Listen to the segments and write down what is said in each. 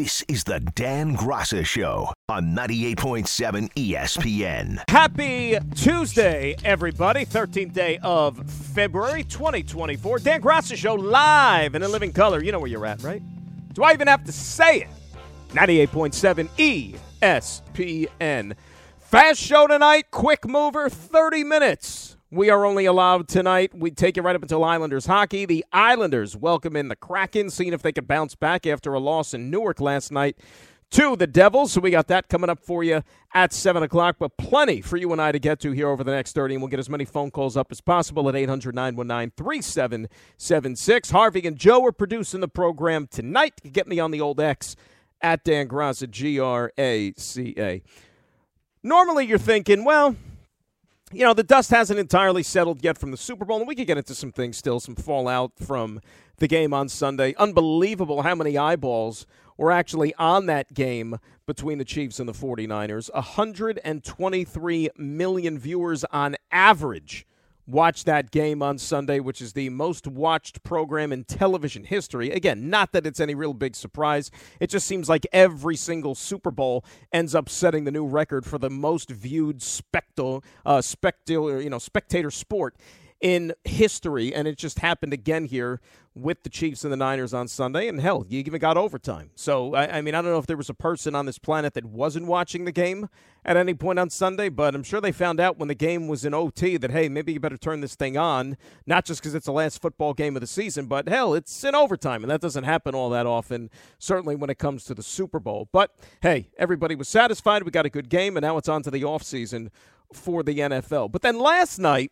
This is the Dan Graca Show on 98.7 ESPN. Happy Tuesday, everybody. 13th day of February 2024. Dan Graca Show live in living color. You know where you're at, right? Do I even have to say it? 98.7 ESPN. Fast show tonight, quick mover, 30 minutes. We are only allowed tonight. We take it right up until Islanders hockey. The Islanders welcome in the Kraken, seeing if they could bounce back after a loss in Newark last night to the Devils. So we got that coming up for you at 7 o'clock, but plenty for you and I to get to here over the next 30. And we'll get as many phone calls up as possible at 800 919 3776. Harvey and Joe are producing the program tonight. Get me on the old X at Dan Graca, G R A C A. Normally you're thinking, well, you know, the dust hasn't entirely settled yet from the Super Bowl, and we could get into some things still, some fallout from the game on Sunday. Unbelievable how many eyeballs were actually on that game between the Chiefs and the 49ers. 123 million viewers on average watch that game on Sunday, which is the most watched program in television history. Again, not that it's any real big surprise. It just seems like every single Super Bowl ends up setting the new record for the most viewed spectacle, uh, spectator, you know, spectator sport in history, and it just happened again here with the Chiefs and the Niners on Sunday. And hell, you even got overtime. So, I, I, mean, I don't know if there was a person on this planet that wasn't watching the game at any point on Sunday, but I'm sure they found out when the game was in OT that, hey, maybe you better turn this thing on, not just because it's the last football game of the season, but hell, it's in overtime. And that doesn't happen all that often, certainly when it comes to the Super Bowl. But hey, everybody was satisfied. We got a good game, and now it's on to the offseason for the NFL. But then last night,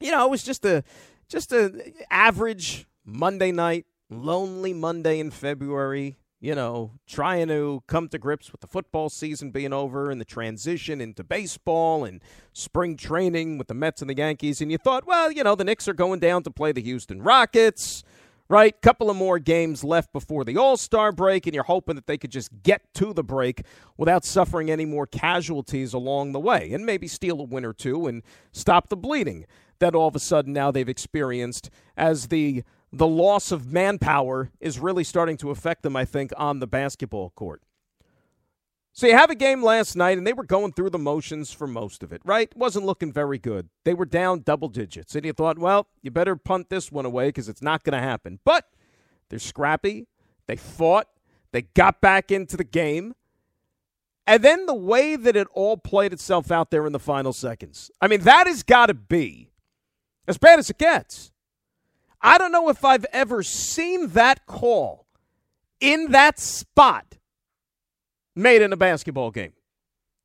you know, it was just a just a average Monday night, lonely Monday in February. You know, trying to come to grips with the football season being over and the transition into baseball and spring training with the Mets and the Yankees. And you thought, well, you know, the Knicks are going down to play the Houston Rockets right? Couple of more games left before the All Star break, and you're hoping that they could just get to the break without suffering any more casualties along the way, and maybe steal a win or two and stop the bleeding that all of a sudden now they've experienced as the the loss of manpower is really starting to affect them, I think, on the basketball court. So you have a game last night, and they were going through the motions for most of it, right? Wasn't looking very good. They were down double digits, and you thought, well, you better punt this one away because it's not going to happen. But they're scrappy. They fought. They got back into the game. And then the way that it all played itself out there in the final seconds. I mean, that has got to be as bad as it gets. I don't know if I've ever seen that call in that spot made in a basketball game.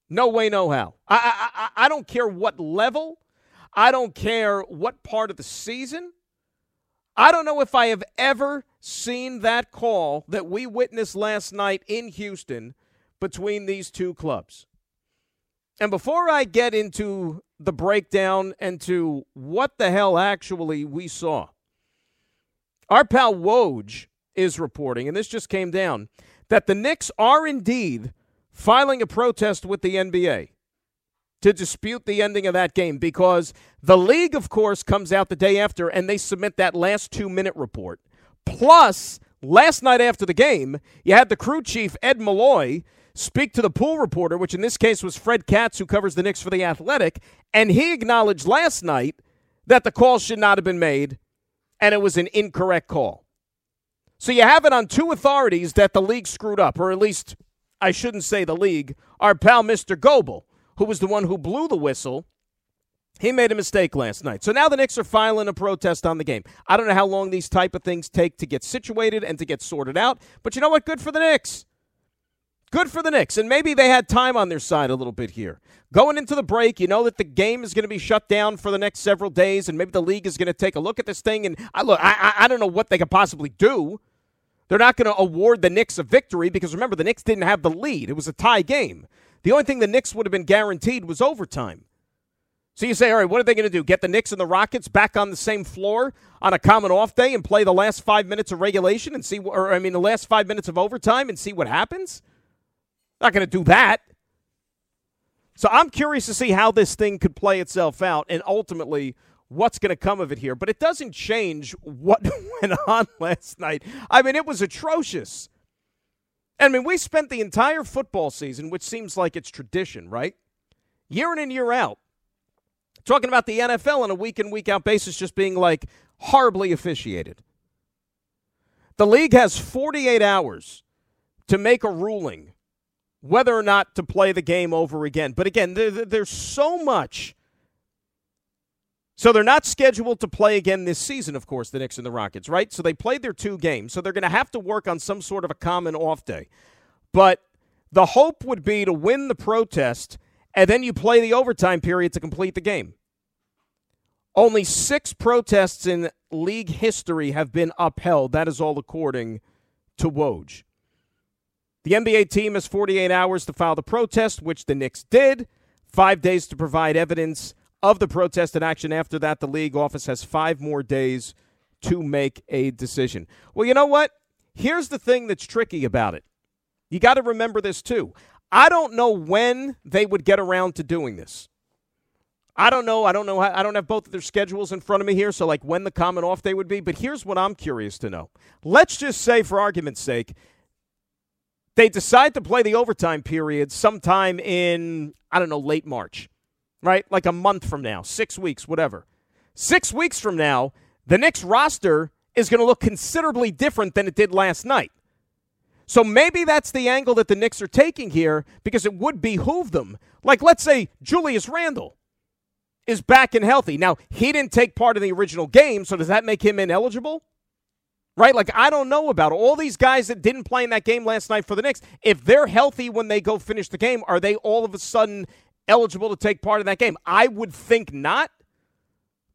No way, no how. I, I, I don't care what level. I don't care what part of the season. I don't know if I have ever seen that call that we witnessed last night in Houston between these two clubs. And before I get into the breakdown and to what the hell actually we saw, our pal Woj is reporting, and this just came down that the Knicks are indeed filing a protest with the NBA to dispute the ending of that game because the league, of course, comes out the day after and they submit that last two minute report. Plus, last night after the game, you had the crew chief, Ed Malloy, speak to the pool reporter, which in this case was Fred Katz, who covers the Knicks for The Athletic, and he acknowledged last night that the call should not have been made and it was an incorrect call. So you have it on two authorities that the league screwed up, or at least I shouldn't say the league. Our pal, Mr. Goble, who was the one who blew the whistle, he made a mistake last night. So now the Knicks are filing a protest on the game. I don't know how long these type of things take to get situated and to get sorted out, but you know what? Good for the Knicks. Good for the Knicks. And maybe they had time on their side a little bit here. Going into the break, you know that the game is going to be shut down for the next several days, and maybe the league is going to take a look at this thing. And I look, I, I, I don't know what they could possibly do. They're not going to award the Knicks a victory because remember, the Knicks didn't have the lead. It was a tie game. The only thing the Knicks would have been guaranteed was overtime. So you say, all right, what are they going to do? Get the Knicks and the Rockets back on the same floor on a common off day and play the last five minutes of regulation and see, or I mean, the last five minutes of overtime and see what happens? Not going to do that. So I'm curious to see how this thing could play itself out and ultimately what's going to come of it here. But it doesn't change what went on last night. I mean, it was atrocious. I mean, we spent the entire football season, which seems like it's tradition, right? Year in and year out, talking about the NFL on a week in, week out basis just being like horribly officiated. The league has 48 hours to make a ruling whether or not to play the game over again. But again, there, there's so much. So they're not scheduled to play again this season, of course, the Knicks and the Rockets, right? So they played their two games. So they're going to have to work on some sort of a common off day. But the hope would be to win the protest and then you play the overtime period to complete the game. Only six protests in league history have been upheld. That is all according to Woj. The NBA team has 48 hours to file the protest, which the Knicks did. Five days to provide evidence of the protest and action. After that, the league office has five more days to make a decision. Well, you know what? Here's the thing that's tricky about it. You got to remember this too. I don't know when they would get around to doing this. I don't know. I don't know. I don't have both of their schedules in front of me here, so like when the common off day would be. But here's what I'm curious to know. Let's just say, for argument's sake, they decide to play the overtime period sometime in, I don't know, late March, right? Like a month from now, six weeks, whatever. Six weeks from now, the Knicks roster is going to look considerably different than it did last night. So maybe that's the angle that the Knicks are taking here because it would behoove them. Like, let's say Julius Randle is back and healthy. Now, he didn't take part in the original game, so does that make him ineligible? right? Like, I don't know about all these guys that didn't play in that game last night for the Knicks. If they're healthy when they go finish the game, are they all of a sudden eligible to take part in that game? I would think not.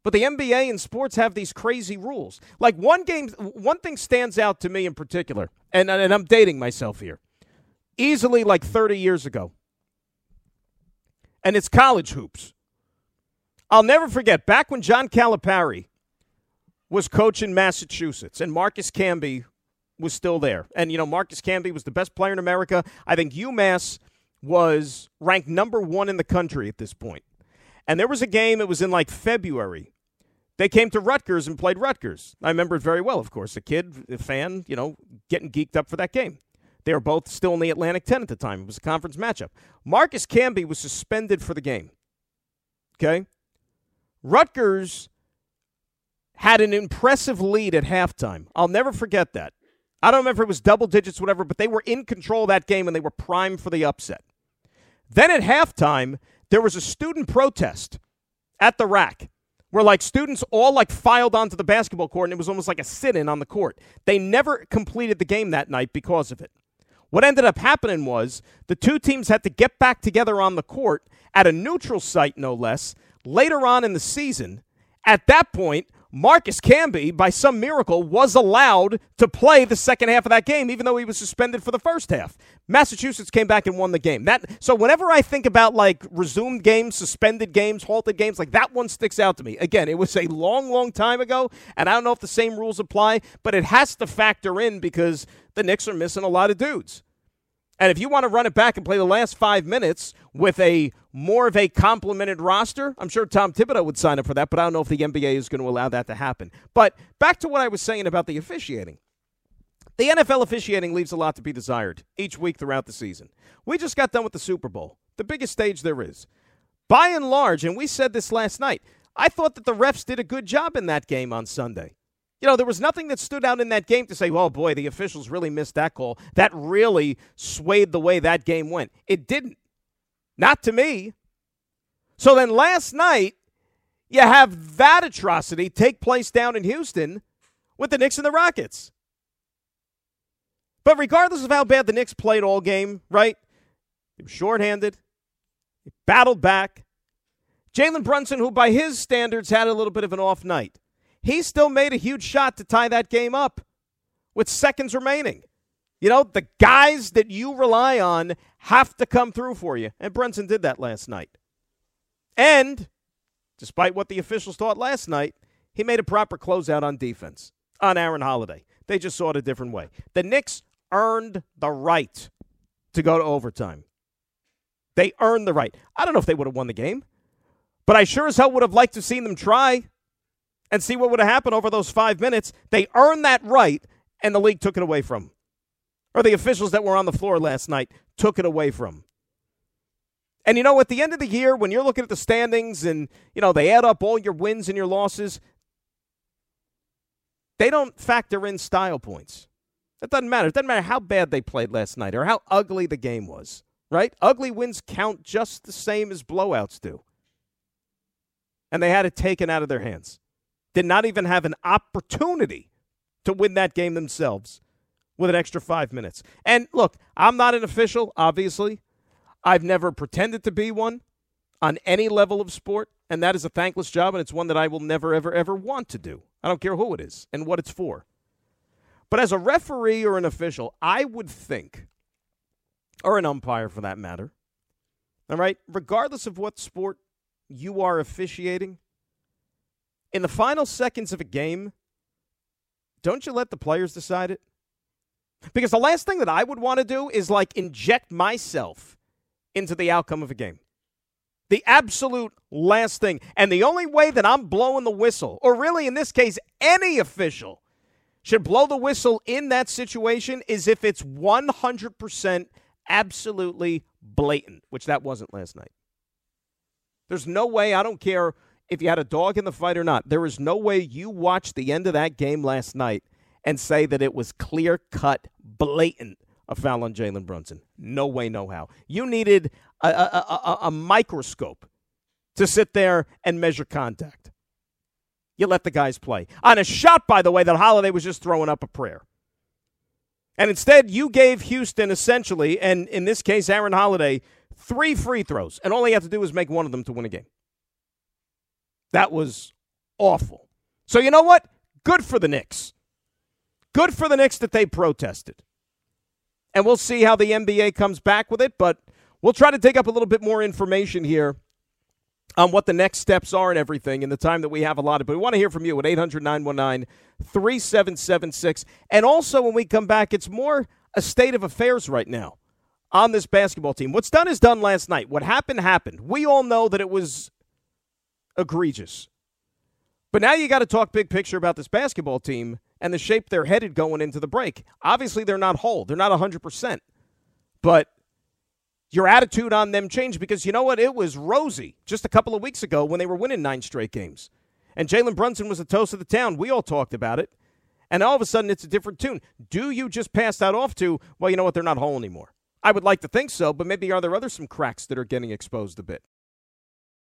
But the NBA and sports have these crazy rules. Like one game, one thing stands out to me in particular, and, and I'm dating myself here, easily like 30 years ago. And it's college hoops. I'll never forget back when John Calipari was coaching Massachusetts, and Marcus Camby was still there. And, you know, Marcus Camby was the best player in America. I think UMass was ranked number one in the country at this point. And there was a game, it was in like February. They came to Rutgers and played Rutgers. I remember it very well, of course. A kid, a fan, you know, getting geeked up for that game. They were both still in the Atlantic 10 at the time. It was a conference matchup. Marcus Camby was suspended for the game. Okay? Rutgers had an impressive lead at halftime. I'll never forget that. I don't remember if it was double digits, whatever, but they were in control that game and they were primed for the upset. Then at halftime, there was a student protest at the RAC where like students all like filed onto the basketball court and it was almost like a sit-in on the court. They never completed the game that night because of it. What ended up happening was the two teams had to get back together on the court at a neutral site no less later on in the season. At that point, Marcus Camby, by some miracle, was allowed to play the second half of that game, even though he was suspended for the first half. Massachusetts came back and won the game. That so whenever I think about like resumed games, suspended games, halted games, like that one sticks out to me. Again, it was a long, long time ago, and I don't know if the same rules apply, but it has to factor in because the Knicks are missing a lot of dudes. And if you want to run it back and play the last five minutes with a more of a complemented roster, I'm sure Tom Thibodeau would sign up for that, but I don't know if the NBA is going to allow that to happen. But back to what I was saying about the officiating. The NFL officiating leaves a lot to be desired each week throughout the season. We just got done with the Super Bowl, the biggest stage there is. By and large, and we said this last night, I thought that the refs did a good job in that game on Sunday. You know, there was nothing that stood out in that game to say, well, boy, the officials really missed that call. That really swayed the way that game went. It didn't. Not to me. So then last night, you have that atrocity take place down in Houston with the Knicks and the Rockets. But regardless of how bad the Knicks played all game, right? They were shorthanded. They battled back. Jalen Brunson, who by his standards had a little bit of an off night he still made a huge shot to tie that game up with seconds remaining. You know, the guys that you rely on have to come through for you. And Brunson did that last night. And despite what the officials thought last night, he made a proper closeout on defense on Aaron Holiday. They just saw it a different way. The Knicks earned the right to go to overtime. They earned the right. I don't know if they would have won the game, but I sure as hell would have liked to have seen them try and see what would have happened over those five minutes. They earned that right, and the league took it away from them. or the officials that were on the floor last night took it away from. And you know, at the end of the year, when you're looking at the standings and, you know, they add up all your wins and your losses, they don't factor in style points. It doesn't matter. It doesn't matter how bad they played last night or how ugly the game was, right? Ugly wins count just the same as blowouts do. And they had it taken out of their hands. Did not even have an opportunity to win that game themselves with an extra five minutes. And look, I'm not an official, obviously. I've never pretended to be one on any level of sport, and that is a thankless job, and it's one that I will never, ever, ever want to do. I don't care who it is and what it's for. But as a referee or an official, I would think, or an umpire for that matter, all right, regardless of what sport you are officiating, in the final seconds of a game, don't you let the players decide it? Because the last thing that I would want to do is like inject myself into the outcome of a game. The absolute last thing. And the only way that I'm blowing the whistle, or really in this case, any official should blow the whistle in that situation, is if it's 100% absolutely blatant, which that wasn't last night. There's no way, I don't care if you had a dog in the fight or not, there is no way you watched the end of that game last night and say that it was clear cut, blatant a foul on Jalen Brunson. No way, no how. You needed a, a, a, a, microscope to sit there and measure contact. You let the guys play. On a shot, by the way, that Holiday was just throwing up a prayer. And instead, you gave Houston essentially, and in this case, Aaron Holiday, three free throws, and all he had to do was make one of them to win a game. That was awful. So, you know what? Good for the Knicks. Good for the Knicks that they protested. And we'll see how the NBA comes back with it, but we'll try to dig up a little bit more information here on what the next steps are and everything in the time that we have allotted. But we want to hear from you at 800 919 3776. And also, when we come back, it's more a state of affairs right now on this basketball team. What's done is done last night. What happened, happened. We all know that it was egregious. But now you got to talk big picture about this basketball team and the shape they're headed going into the break. Obviously, they're not whole, they're not 100%. But your attitude on them changed because you know what? It was rosy just a couple of weeks ago when they were winning nine straight games. And Jalen Brunson was the toast of the town. We all talked about it. And all of a sudden, it's a different tune. Do you just pass that off to, well, you know what? They're not whole anymore. I would like to think so, but maybe are there other some cracks that are getting exposed a bit?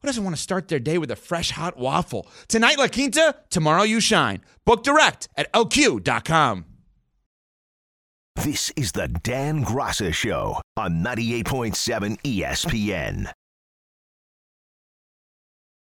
who doesn't want to start their day with a fresh hot waffle? Tonight, La Quinta, tomorrow, you shine. Book direct at lq.com. This is the Dan Graca Show on 98.7 ESPN.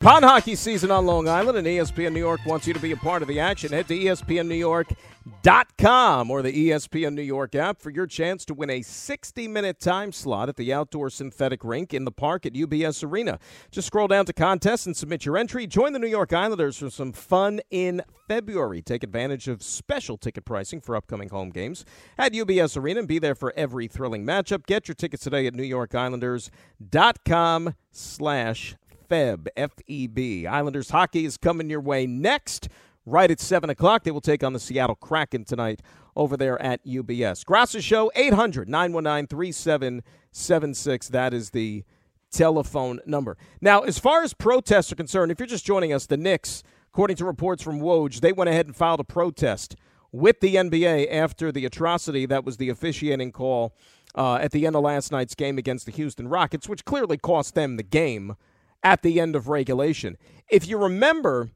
Pond hockey season on Long Island, and ESPN New York wants you to be a part of the action. Head to ESPNNewYork.com or the ESPN New York app for your chance to win a 60 minute time slot at the outdoor synthetic rink in the park at UBS Arena. Just scroll down to contest and submit your entry. Join the New York Islanders for some fun in February. Take advantage of special ticket pricing for upcoming home games at UBS Arena and be there for every thrilling matchup. Get your tickets today at NewYorkIslanders.com slash Feb, F E B. Islanders hockey is coming your way next, right at 7 o'clock. They will take on the Seattle Kraken tonight over there at UBS. Graca Show, 800 919 3776. That is the telephone number. Now, as far as protests are concerned, if you're just joining us, the Knicks, according to reports from Woj, they went ahead and filed a protest with the NBA after the atrocity that was the officiating call uh, at the end of last night's game against the Houston Rockets, which clearly cost them the game at the end of regulation. If you remember,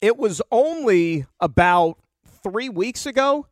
it was only about three weeks ago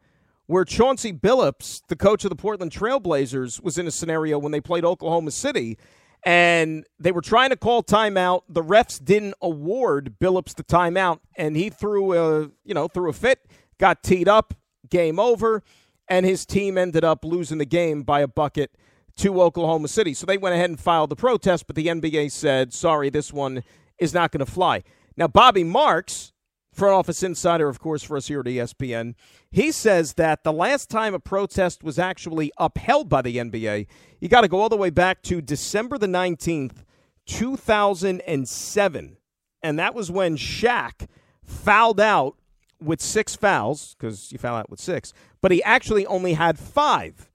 where Chauncey Billups, the coach of the Portland Trailblazers, was in a scenario when they played Oklahoma City and they were trying to call timeout. The refs didn't award Billups the timeout, and he threw a you know threw a fit, got teed up, game over, and his team ended up losing the game by a bucket to Oklahoma City. So they went ahead and filed the protest, but the NBA said, sorry, this one is not going to fly. Now, Bobby Marks, front office insider, of course, for us here at ESPN, he says that the last time a protest was actually upheld by the NBA, you got to go all the way back to December the 19th, 2007. And that was when Shaq fouled out with six fouls, because you foul out with six, but he actually only had five.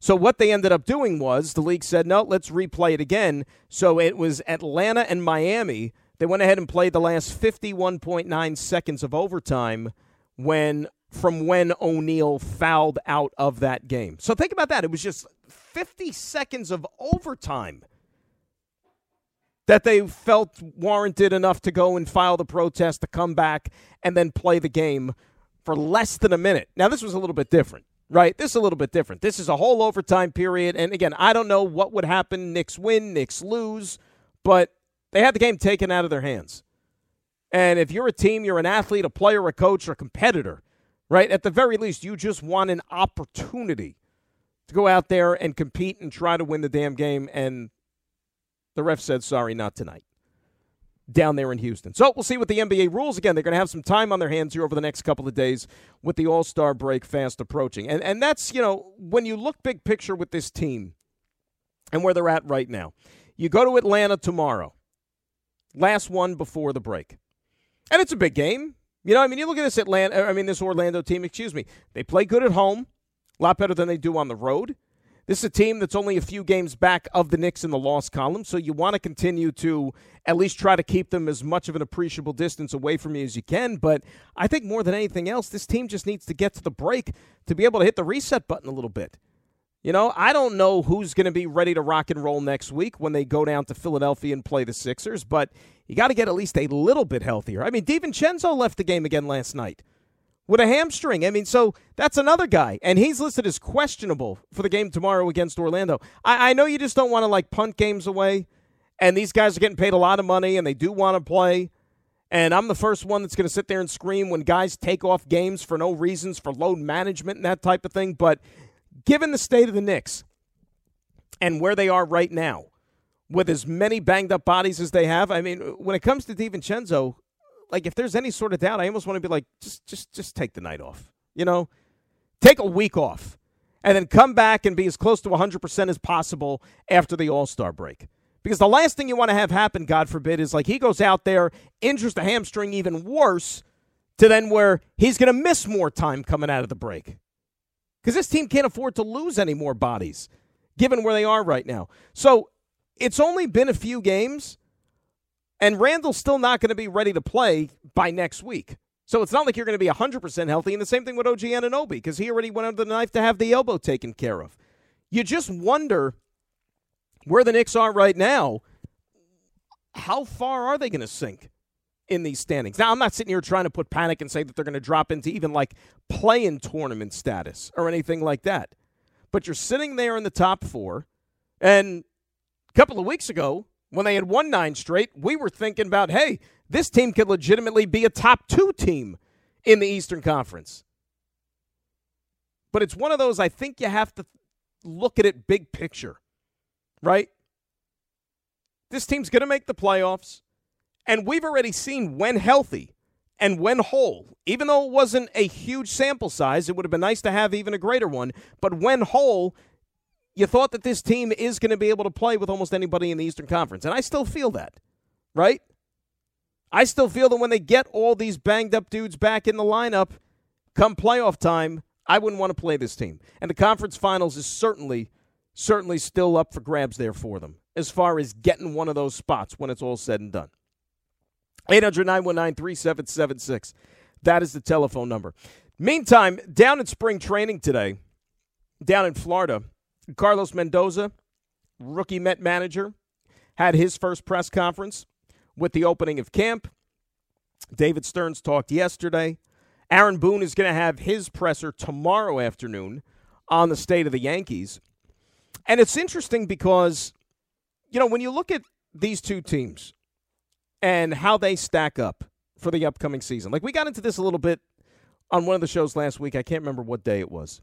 So what they ended up doing was the league said, no, let's replay it again. So it was Atlanta and Miami. They went ahead and played the last 51.9 seconds of overtime when from when O'Neal fouled out of that game. So think about that. It was just 50 seconds of overtime that they felt warranted enough to go and file the protest to come back and then play the game for less than a minute. Now this was a little bit different right? This is a little bit different. This is a whole overtime period. And again, I don't know what would happen. Knicks win, Knicks lose, but they had the game taken out of their hands. And if you're a team, you're an athlete, a player, a coach, or a competitor, right? At the very least, you just want an opportunity to go out there and compete and try to win the damn game. And the ref said, sorry, not tonight down there in Houston. So we'll see what the NBA rules. Again, they're going to have some time on their hands here over the next couple of days with the All Star break fast approaching. And, and that's, you know, when you look big picture with this team and where they're at right now, you go to Atlanta tomorrow, last one before the break. And it's a big game. You know, I mean, you look at this Atlanta, I mean, this Orlando team, excuse me, they play good at home, a lot better than they do on the road. This is a team that's only a few games back of the Knicks in the loss column, so you want to continue to at least try to keep them as much of an appreciable distance away from you as you can. But I think more than anything else, this team just needs to get to the break to be able to hit the reset button a little bit. You know, I don't know who's going to be ready to rock and roll next week when they go down to Philadelphia and play the Sixers, but you got to get at least a little bit healthier. I mean, DiVincenzo left the game again last night with a hamstring. I mean, so that's another guy, and he's listed as questionable for the game tomorrow against Orlando. I, I know you just don't want to like punt games away, and these guys are getting paid a lot of money, and they do want to play. And I'm the first one that's going to sit there and scream when guys take off games for no reasons, for load management and that type of thing. But given the state of the Knicks and where they are right now, with as many banged up bodies as they have, I mean, when it comes to DiVincenzo, like if there's any sort of doubt, I almost want to be like, just just just take the night off. You know, take a week off, and then come back and be as close to 100 percent as possible after the All Star break. Because the last thing you want to have happen, God forbid, is like he goes out there, injures the hamstring even worse, to then where he's going to miss more time coming out of the break. Because this team can't afford to lose any more bodies, given where they are right now. So it's only been a few games and Randle's still not going to be ready to play by next week. So it's not like you're going to be 100% healthy. And the same thing with OG Anunoby because he already went under the knife to have the elbow taken care of. You just wonder where the Knicks are right now. How far are they going to sink in these standings? Now, I'm not sitting here trying to put panic and say that they're going to drop into even like play-in tournament status or anything like that. But you're sitting there in the top four. And a couple of weeks ago, when they had won nine straight, we were thinking about, hey, this team could legitimately be a top two team in the Eastern Conference. But it's one of those I think you have to look at it big picture, right? This team's going to make the playoffs, and we've already seen when healthy and when whole, even though it wasn't a huge sample size, it would have been nice to have even a greater one, but when whole, you thought that this team is going to be able to play with almost anybody in the Eastern Conference. And I still feel that, right? I still feel that when they get all these banged up dudes back in the lineup come playoff time, I wouldn't want to play this team. And the conference finals is certainly, certainly still up for grabs there for them as far as getting one of those spots when it's all said and done. 800 919 3776. That is the telephone number. Meantime, down in spring training today, down in Florida, Carlos Mendoza, rookie Met manager, had his first press conference with the opening of camp. David Stearns talked yesterday. Aaron Boone is going to have his presser tomorrow afternoon on the state of the Yankees. And it's interesting because, you know, when you look at these two teams and how they stack up for the upcoming season, like we got into this a little bit on one of the shows last week. I can't remember what day it was.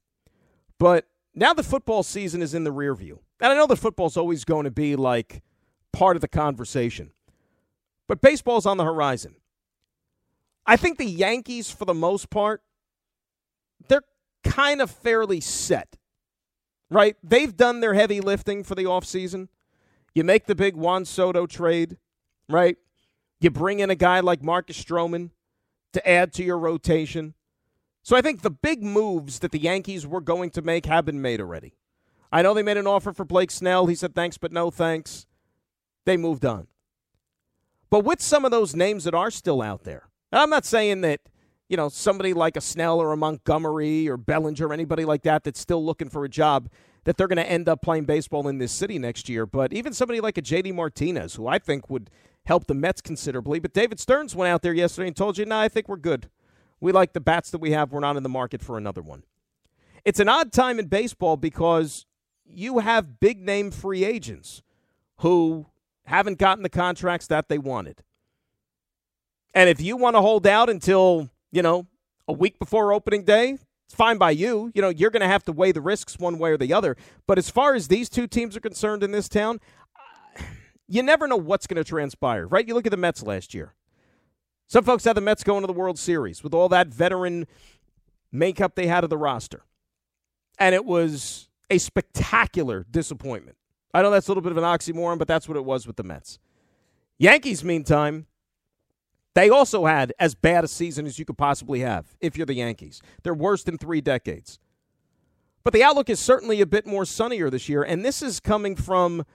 But now the football season is in the rear view. And I know that football's always going to be like part of the conversation. But baseball's on the horizon. I think the Yankees, for the most part, they're kind of fairly set, right? They've done their heavy lifting for the offseason. You make the big Juan Soto trade, right? You bring in a guy like Marcus Stroman to add to your rotation. So I think the big moves that the Yankees were going to make have been made already. I know they made an offer for Blake Snell. He said thanks, but no thanks. They moved on. But with some of those names that are still out there, I'm not saying that, you know, somebody like a Snell or a Montgomery or Bellinger or anybody like that that's still looking for a job, that they're going to end up playing baseball in this city next year. But even somebody like a JD Martinez, who I think would help the Mets considerably. But David Stearns went out there yesterday and told you, no, nah, I think we're good. We like the bats that we have. We're not in the market for another one. It's an odd time in baseball because you have big name free agents who haven't gotten the contracts that they wanted. And if you want to hold out until, you know, a week before opening day, it's fine by you. You know, you're going to have to weigh the risks one way or the other. But as far as these two teams are concerned in this town, uh, you never know what's going to transpire, right? You look at the Mets last year. Some folks had the Mets going to the World Series with all that veteran makeup they had of the roster. And it was a spectacular disappointment. I know that's a little bit of an oxymoron, but that's what it was with the Mets. Yankees, meantime, they also had as bad a season as you could possibly have if you're the Yankees. They're worst in three decades. But the outlook is certainly a bit more sunnier this year, and this is coming from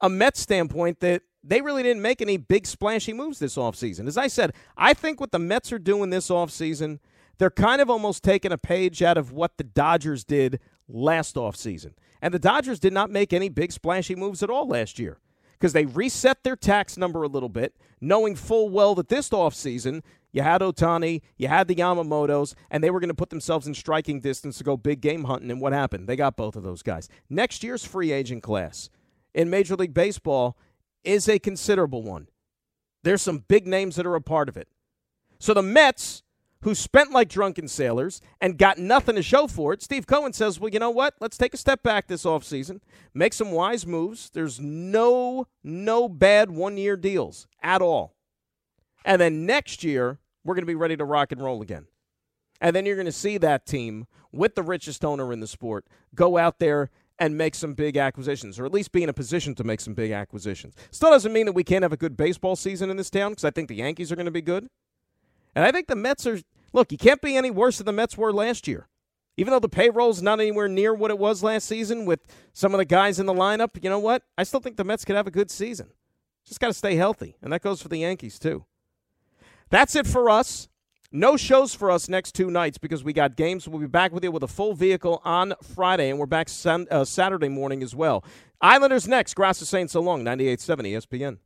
a Mets standpoint that they really didn't make any big splashy moves this offseason. As I said, I think what the Mets are doing this offseason, they're kind of almost taking a page out of what the Dodgers did last offseason. And the Dodgers did not make any big splashy moves at all last year because they reset their tax number a little bit, knowing full well that this offseason you had Ohtani, you had the Yamamotos, and they were going to put themselves in striking distance to go big game hunting. And what happened? They got both of those guys. Next year's free agent class in Major League Baseball is a considerable one. There's some big names that are a part of it. So the Mets, who spent like drunken sailors and got nothing to show for it, Steve Cohen says, well, you know what? Let's take a step back this offseason, make some wise moves. There's no, no bad one year deals at all. And then next year, we're going to be ready to rock and roll again. And then you're going to see that team with the richest owner in the sport go out there and make some big acquisitions, or at least be in a position to make some big acquisitions. Still doesn't mean that we can't have a good baseball season in this town because I think the Yankees are going to be good. And I think the Mets are, look, you can't be any worse than the Mets were last year. Even though the payroll's not anywhere near what it was last season with some of the guys in the lineup, you know what? I still think the Mets could have a good season. Just got to stay healthy. And that goes for the Yankees, too. That's it for us. No shows for us next two nights because we got games. We'll be back with you with a full vehicle on Friday, and we're back uh, Saturday morning as well. Islanders next. Grass is saying so long. 98.7 ESPN.